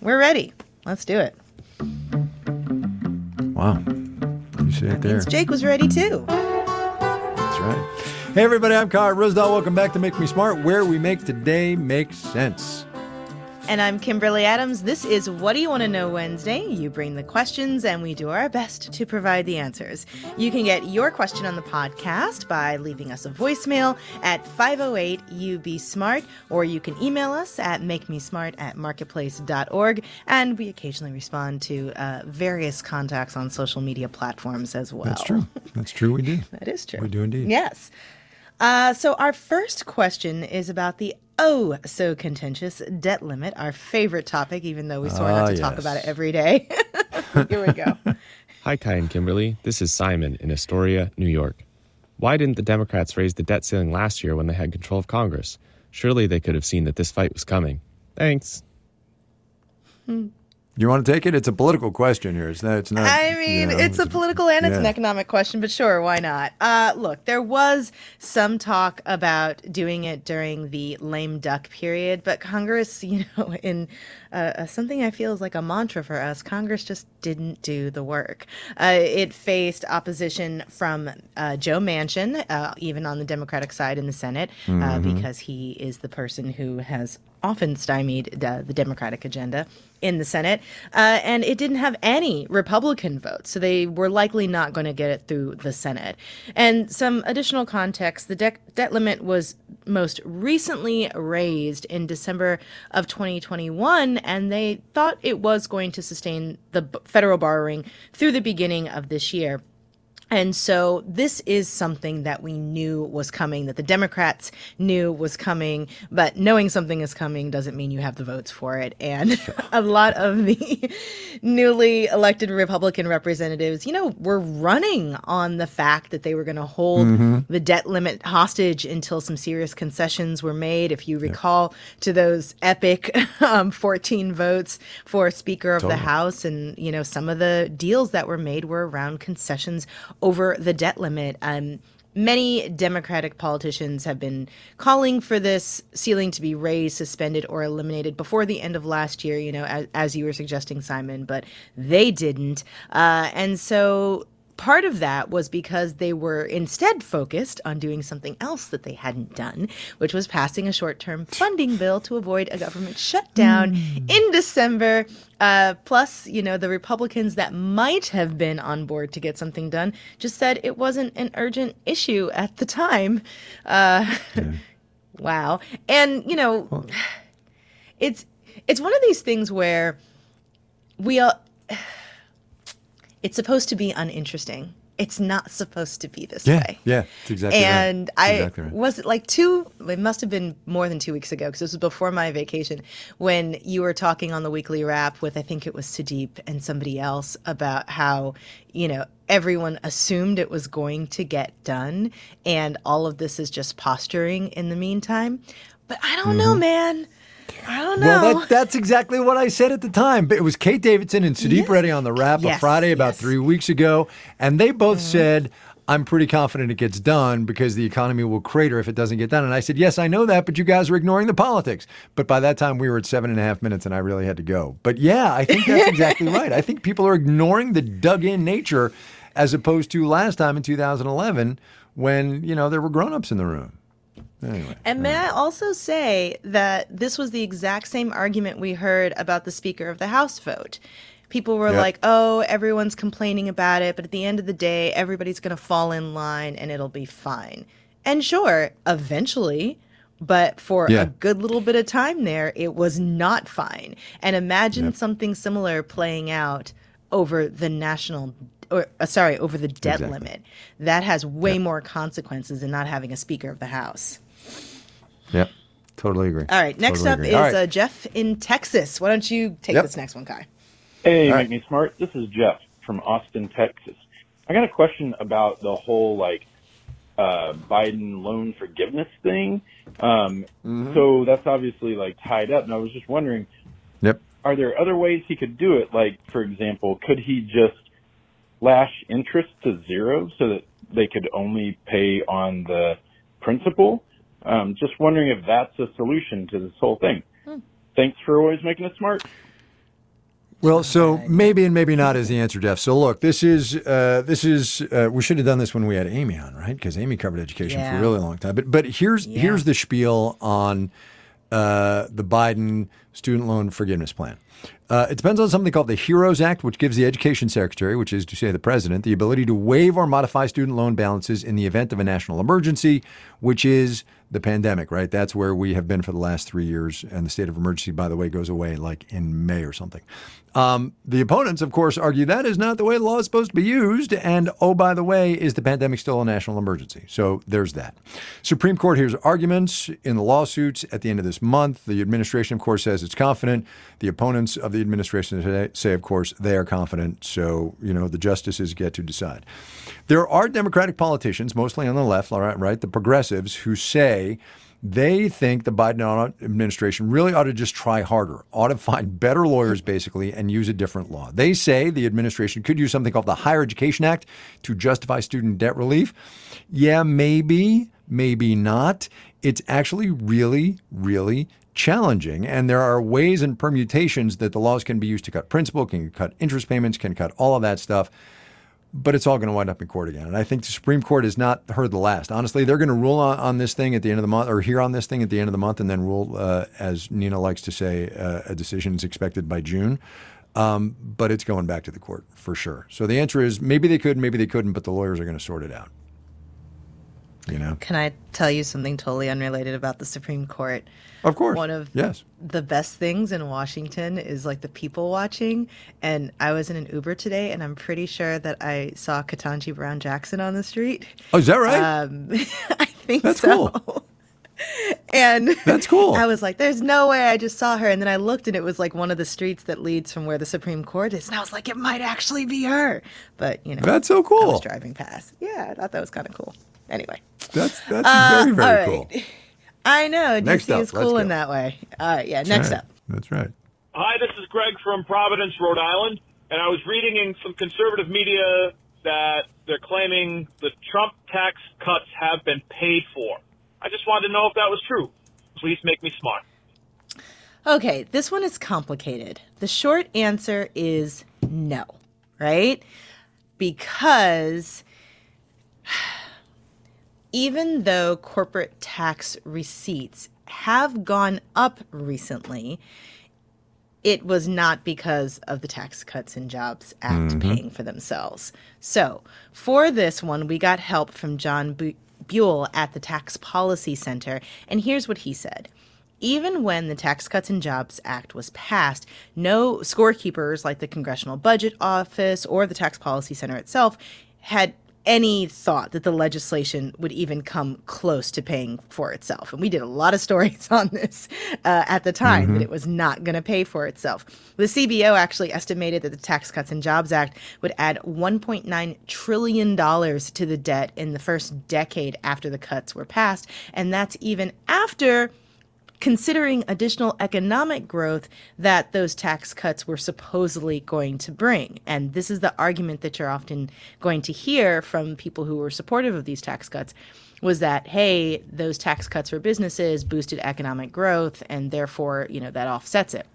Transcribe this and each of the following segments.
we're ready. Let's do it. Wow. You see it there. Means Jake was ready too. That's right. Hey, everybody, I'm Kai Ryssdal. Welcome back to Make Me Smart, where we make today make sense. And I'm Kimberly Adams. This is What Do You Want to Know Wednesday. You bring the questions, and we do our best to provide the answers. You can get your question on the podcast by leaving us a voicemail at 508 UB Smart, or you can email us at makemesmart at marketplace.org. And we occasionally respond to uh, various contacts on social media platforms as well. That's true. That's true. We do. that is true. We do indeed. Yes. Uh, so, our first question is about the oh so contentious debt limit, our favorite topic, even though we sort Ah, not to talk about it every day. Here we go. Hi, Kai and Kimberly. This is Simon in Astoria, New York. Why didn't the Democrats raise the debt ceiling last year when they had control of Congress? Surely they could have seen that this fight was coming. Thanks. You want to take it? It's a political question here. It's not. It's not I you mean, know, it's a political and it's an economic question, but sure, why not? Uh, look, there was some talk about doing it during the lame duck period, but Congress, you know, in uh, uh, something I feel is like a mantra for us, Congress just didn't do the work. Uh, it faced opposition from uh, Joe Manchin, uh, even on the Democratic side in the Senate, uh, because he is the person who has often stymied the Democratic agenda in the Senate. Uh, and it didn't have any Republican votes. So they were likely not going to get it through the Senate. And some additional context the dec debt limit was most recently raised in December of 2021, and they thought it was going to sustain the b- federal borrowing through the beginning of this year. And so this is something that we knew was coming, that the Democrats knew was coming, but knowing something is coming doesn't mean you have the votes for it. And a lot of the newly elected Republican representatives, you know, were running on the fact that they were going to hold the debt limit hostage until some serious concessions were made. If you recall to those epic um, 14 votes for Speaker of the House, and you know some of the deals that were made were around concessions over the debt limit. Um, many Democratic politicians have been calling for this ceiling to be raised, suspended, or eliminated before the end of last year. You know, as, as you were suggesting, Simon, but they didn't, uh, and so. Part of that was because they were instead focused on doing something else that they hadn't done, which was passing a short term funding bill to avoid a government shutdown in December. Uh, plus, you know, the Republicans that might have been on board to get something done just said it wasn't an urgent issue at the time. Uh, wow. And, you know, it's it's one of these things where we all it's supposed to be uninteresting. It's not supposed to be this Yeah, way. yeah, it's exactly right. And It's I exactly right. was it like two. It must have been more than two weeks ago because this was before my vacation when you were talking on the weekly wrap with I think it was Sudeep and somebody else about how you know everyone assumed it was going to get done and all of this is just posturing in the meantime. But I don't know, Mm-hmm. man. I don't know. Well, that, that's exactly what I said at the time. But it was Kate Davidson and Sudeep Yes. Reddy on the wrap Yes, a Friday about yes. Three weeks ago, and they both mm-hmm. said. I'm pretty confident it gets done because the economy will crater if it doesn't get done. And I said, Yes, I know that, but you guys are ignoring the politics. But by that time, we were at seven and a half minutes and I really had to go. But yeah, I think that's exactly right. I think people are ignoring the dug in nature as opposed to last time in 2011 when, you know, there were grown ups in the room. Anyway. And may I also say that this was the exact same argument we heard about the Speaker of the House vote. People were Yep. like, oh, everyone's complaining about it, but at the end of the day, everybody's going to fall in line and it'll be fine. And sure, eventually, but for Yeah. a good little bit of time there, it was not fine. And imagine something similar playing out over the national or uh, sorry, over the debt Exactly. limit. That has way more consequences than not having a Speaker of the House. Yep. Totally agree. All right, next Totally up agree. is All right. uh, Jeff in Texas. Why don't you take Yep. this next one, Kai? Hey, All make right. me smart. This is Jeff from Austin, Texas. I got a question about the whole like uh, Biden loan forgiveness thing. Um, So that's obviously like tied up, and I was just wondering, Yep. are there other ways he could do it? Like, for example, could he just lash interest to zero so that they could only pay on the principal? Um, just wondering if that's a solution to this whole thing. Thanks for always making us smart. Well, so maybe and maybe not is the answer, Jeff. So look, this is uh, this is uh, we should have done this when we had Amy on, right? Because Amy covered education for a really long time. But but here's Yeah. here's the spiel on uh, the Biden student loan forgiveness plan. Uh, it depends on something called the HEROES Act, which gives the Education Secretary, which is to say the president, the ability to waive or modify student loan balances in the event of a national emergency, which is the pandemic, right? That's where we have been for the last three years. And the state of emergency, by the way, goes away like in May or something. Um, the opponents, of course, argue that is not the way the law is supposed to be used. And oh, by the way, is the pandemic still a national emergency? So there's that. Supreme Court hears arguments in the lawsuits at the end of this month. The administration, of course, says it's confident. The opponents of the administration today say, of course, they are confident. So, you know, the justices get to decide. There are Democratic politicians, mostly on the left, right, right, the progressives, who say they think the Biden administration really ought to just try harder, ought to find better lawyers, basically, and use a different law. They say the administration could use something called the Higher Education Act to justify student debt relief. Yeah, maybe, maybe not. It's actually really, really challenging. And there are ways and permutations that the laws can be used to cut principal, can cut interest payments, can cut all of that stuff but it's all going to wind up in court again. And I think the Supreme Court has not heard the last. Honestly, they're going to rule on, on this thing at the end of the month, or hear on this thing at the end of the month, and then rule, uh, as Nina likes to say, uh, a decision is expected by June. Um, but it's going back to the court for sure. So the answer is maybe they could, maybe they couldn't, but the lawyers are going to sort it out. You know, Can I tell you something totally unrelated about the Supreme Court? of course. One of yes. the best things in Washington is like the people watching. And I was in an Uber today, and I'm pretty sure that I saw Ketanji Brown Jackson on the street. Oh, is that right? Um, I think That's so. cool. and That's cool. I was like, "There's no way!" I just saw her, and then I looked, and it was like one of the streets that leads from where the Supreme Court is, and I was like, "It might actually be her." But you know, That's so I cool. was driving past. Yeah, I thought that was kind of cool. Anyway, That's that's Uh, very very all cool. I know Next DC up, is cool in that way. All right, yeah. Next Right. up. That's right. Hi, this is Greg from Providence, Rhode Island, and I was reading in some conservative media that they're claiming the Trump tax cuts have been paid for. I just wanted to know if that was true. Please make me smart. Okay, this one is complicated. The short answer is no, right? Because even though corporate tax receipts have gone up recently, it was not because of the Tax Cuts and Jobs Act mm-hmm. paying for themselves. So, for this one, we got help from John Bu- Buhl at the Tax Policy Center, and here's what he said. Even when the Tax Cuts and Jobs Act was passed, no scorekeepers like the Congressional Budget Office or the Tax Policy Center itself had any thought that the legislation would even come close to paying for itself. And we did a lot of stories on this uh, at the time that it was not going to pay for itself. The CBO actually estimated that the Tax Cuts and Jobs Act would add $1.9 trillion to the debt in the first decade after the cuts were passed. And that's even after considering additional economic growth that those tax cuts were supposedly going to bring. And this is the argument that you're often going to hear from people who were supportive of these tax cuts was that hey, those tax cuts for businesses boosted economic growth and therefore, you know, that offsets it.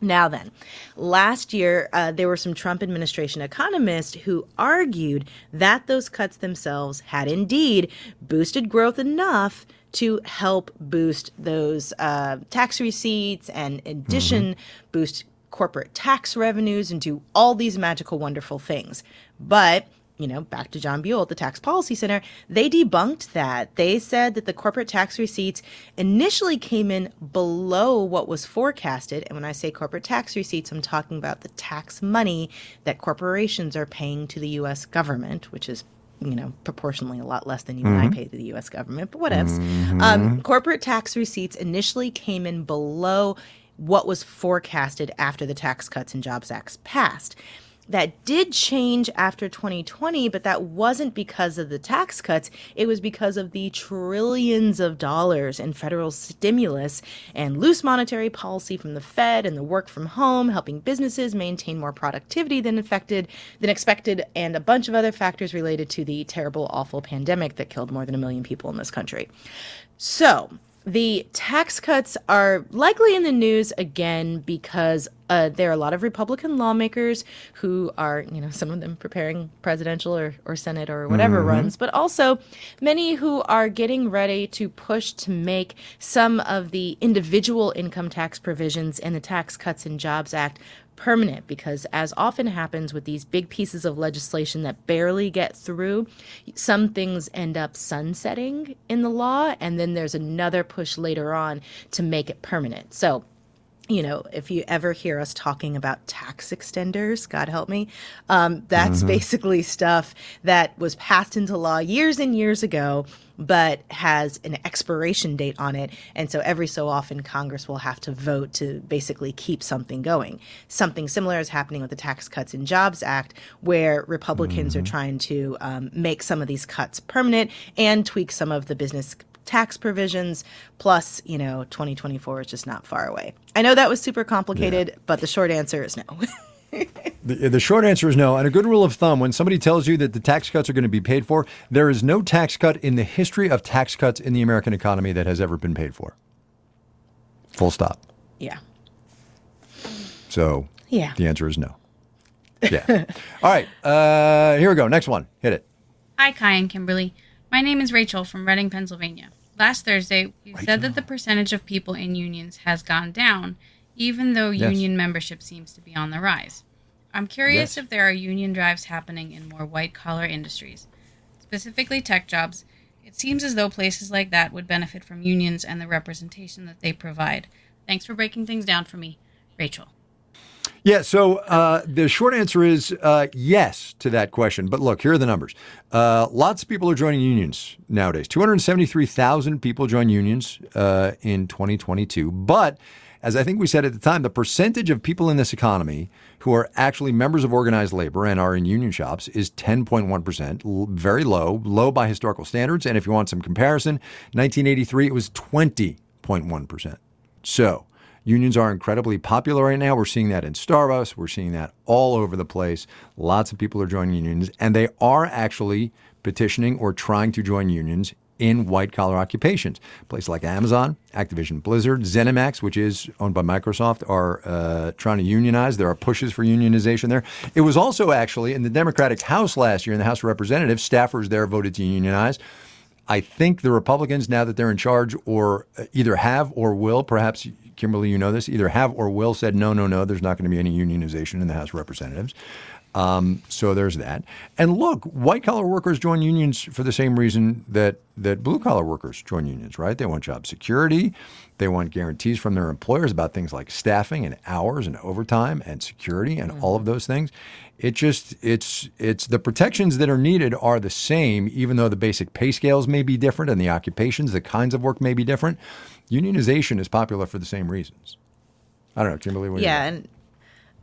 Now, then, last year, uh, there were some Trump administration economists who argued that those cuts themselves had indeed boosted growth enough to help boost those uh, tax receipts and, in addition, boost corporate tax revenues and do all these magical, wonderful things. But you know, back to John Buhl at the Tax Policy Center, they debunked that. They said that the corporate tax receipts initially came in below what was forecasted. And when I say corporate tax receipts, I'm talking about the tax money that corporations are paying to the U.S. government, which is you know, proportionally a lot less than you and I pay to the U.S. government, but whatevs. Um, corporate tax receipts initially came in below what was forecasted after the Tax Cuts and Jobs Act passed. That did change after 2020, but that wasn't because of the tax cuts. It was because of the trillions of dollars in federal stimulus and loose monetary policy from the Fed and the work from home, helping businesses maintain more productivity than affected than expected, and a bunch of other factors related to the terrible, awful pandemic that killed more than a million people in this country. So, the tax cuts are likely in the news again because uh, there are a lot of Republican lawmakers who are, you know, some of them preparing presidential or, or Senate or whatever runs, but also many who are getting ready to push to make some of the individual income tax provisions in the Tax Cuts and Jobs Act permanent because as often happens with these big pieces of legislation that barely get through some things end up sunsetting in the law and then there's another push later on to make it permanent. So you know, if you ever hear us talking about tax extenders, God help me, um, that's basically stuff that was passed into law years and years ago, but has an expiration date on it. And so every so often, Congress will have to vote to basically keep something going. Something similar is happening with the Tax Cuts and Jobs Act, where Republicans are trying to um, make some of these cuts permanent and tweak some of the business tax provisions plus you know 2024 is just not far away i know that was super complicated but the short answer is no The, the short answer is no. And a good rule of thumb when somebody tells you that the tax cuts are going to be paid for, there is no tax cut in the history of tax cuts in the American economy that has ever been paid for. Full stop. yeah So Yeah. the answer is no. Yeah. All right. Uh, here we go. Next one. Hit it. Hi, Kai and Kimberly. My name is Rachel from Reading, Pennsylvania. Last Thursday, you said that the percentage of people in unions has gone down, even though Yes. union membership seems to be on the rise. I'm curious Yes. if there are union drives happening in more white collar industries, specifically tech jobs. It seems as though places like that would benefit from unions and the representation that they provide. Thanks for breaking things down for me, Rachel. Yeah, so uh, the short answer is uh, yes to that question. But look, here are the numbers. Uh, lots of people are joining unions nowadays. 273,000 people join unions uh, in 2022. But as I think we said at the time, the percentage of people in this economy who are actually members of organized labor and are in union shops is 10.1%, very low, low by historical standards. And if you want some comparison, 1983, it was 20.1%. So, Unions are incredibly popular right now. We're seeing that in Starbucks. We're seeing that all over the place. Lots of people are joining unions, and they are actually petitioning or trying to join unions in white collar occupations. Places like Amazon, Activision Blizzard, ZeniMax, which is owned by Microsoft, are uh, trying to unionize. There are pushes for unionization there. It was also actually in the Democratic House last year, in the House of Representatives, staffers there voted to unionize. I think the Republicans, now that they're in charge, or uh, either have or will, perhaps Kimberly, you know this, either have or will said no, no, no. There's not going to be any unionization in the House of Representatives. Um, so there's that. And look, white collar workers join unions for the same reason that that blue collar workers join unions, right? They want job security. They want guarantees from their employers about things like staffing and hours and overtime and security and all of those things. It just it's it's the protections that are needed are the same, even though the basic pay scales may be different and the occupations, the kinds of work may be different. Unionization is popular for the same reasons. I don't know, Kimberly. What yeah and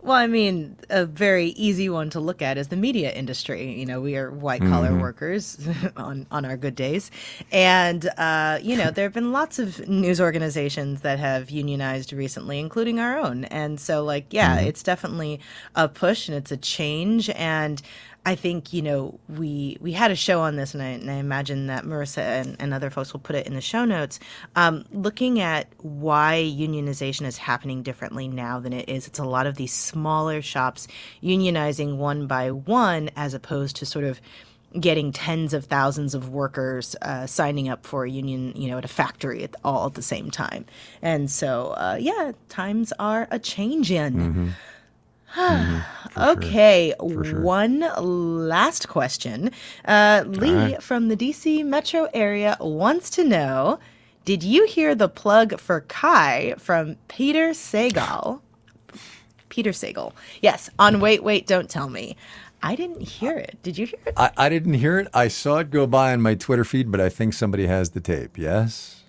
well i mean a very easy one to look at is the media industry you know we are white collar Mm-hmm. workers on on our good days and uh, you know there have been lots of news organizations that have unionized recently including our own and so like yeah Mm-hmm. it's definitely a push and it's a change and I think you know we we had a show on this, and I, and I imagine that Marissa and, and other folks will put it in the show notes. Um, looking at why unionization is happening differently now than it is, it's a lot of these smaller shops unionizing one by one, as opposed to sort of getting tens of thousands of workers uh, signing up for a union, you know, at a factory at, all at the same time. And so, uh, yeah, times are a changing. Okay, one last question. Uh, Lee from the DC metro area wants to know Did you hear the plug for Kai from Peter Sagal? Peter Sagal. Yes, on Wait, Wait, Don't Tell Me. I didn't hear it. Did you hear it? I, I didn't hear it. I saw it go by on my Twitter feed, but I think somebody has the tape. Yes?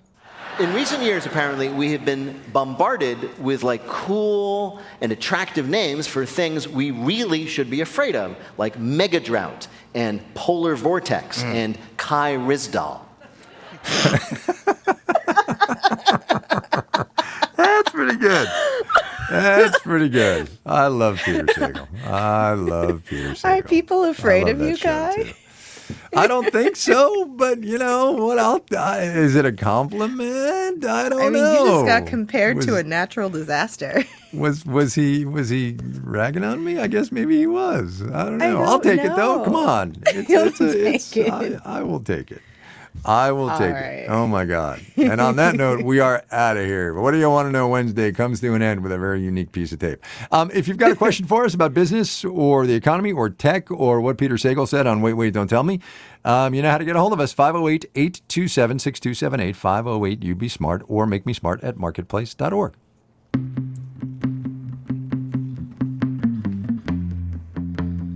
In recent years, apparently, we have been bombarded with like cool and attractive names for things we really should be afraid of, like mega drought and polar vortex hmm. and Kai Ryssdal. That's pretty good. That's pretty good. I love Peter Sagal. I love Peter Sagal. Are people afraid of you, that show, Kai? I don't think so, but you know what? I'll, uh, is it a compliment? I don't know I mean, know. you just got compared to a natural disaster. Was was he was he ragging on me? I guess maybe he was. I don't know. I'll don't take it though. Come on, it's, it's a, take I. I will take it. I will take right. it. Oh my God! And on that note, we are out of here. What do you want to know? Wednesday comes to an end with a very unique piece of tape. Um, if you've got a question for us about business or the economy or tech or what Peter Sagal said on Wait Wait Don't Tell Me, um, you know how to get a hold of us 508 827 6278 508 You Be Smart or Make Me Smart at marketplace.org.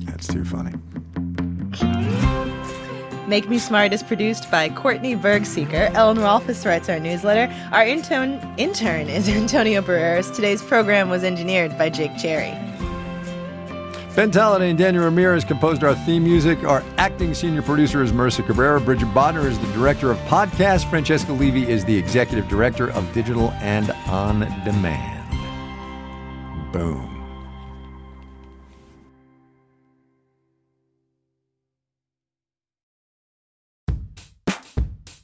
That's too funny. Make Me Smart is produced by Courtney Bergsieker. Ellen Rolfes writes our newsletter. Our intern, intern is Antonio Barreras. Today's program was engineered by Jake Cherry. Ben Tolliday and Daniel Ramirez composed our theme music. Our acting senior producer is Marissa Cabrera. Bridget Bodnar is the director of podcast. Francesca Levy is the executive director of digital and on demand. Boom.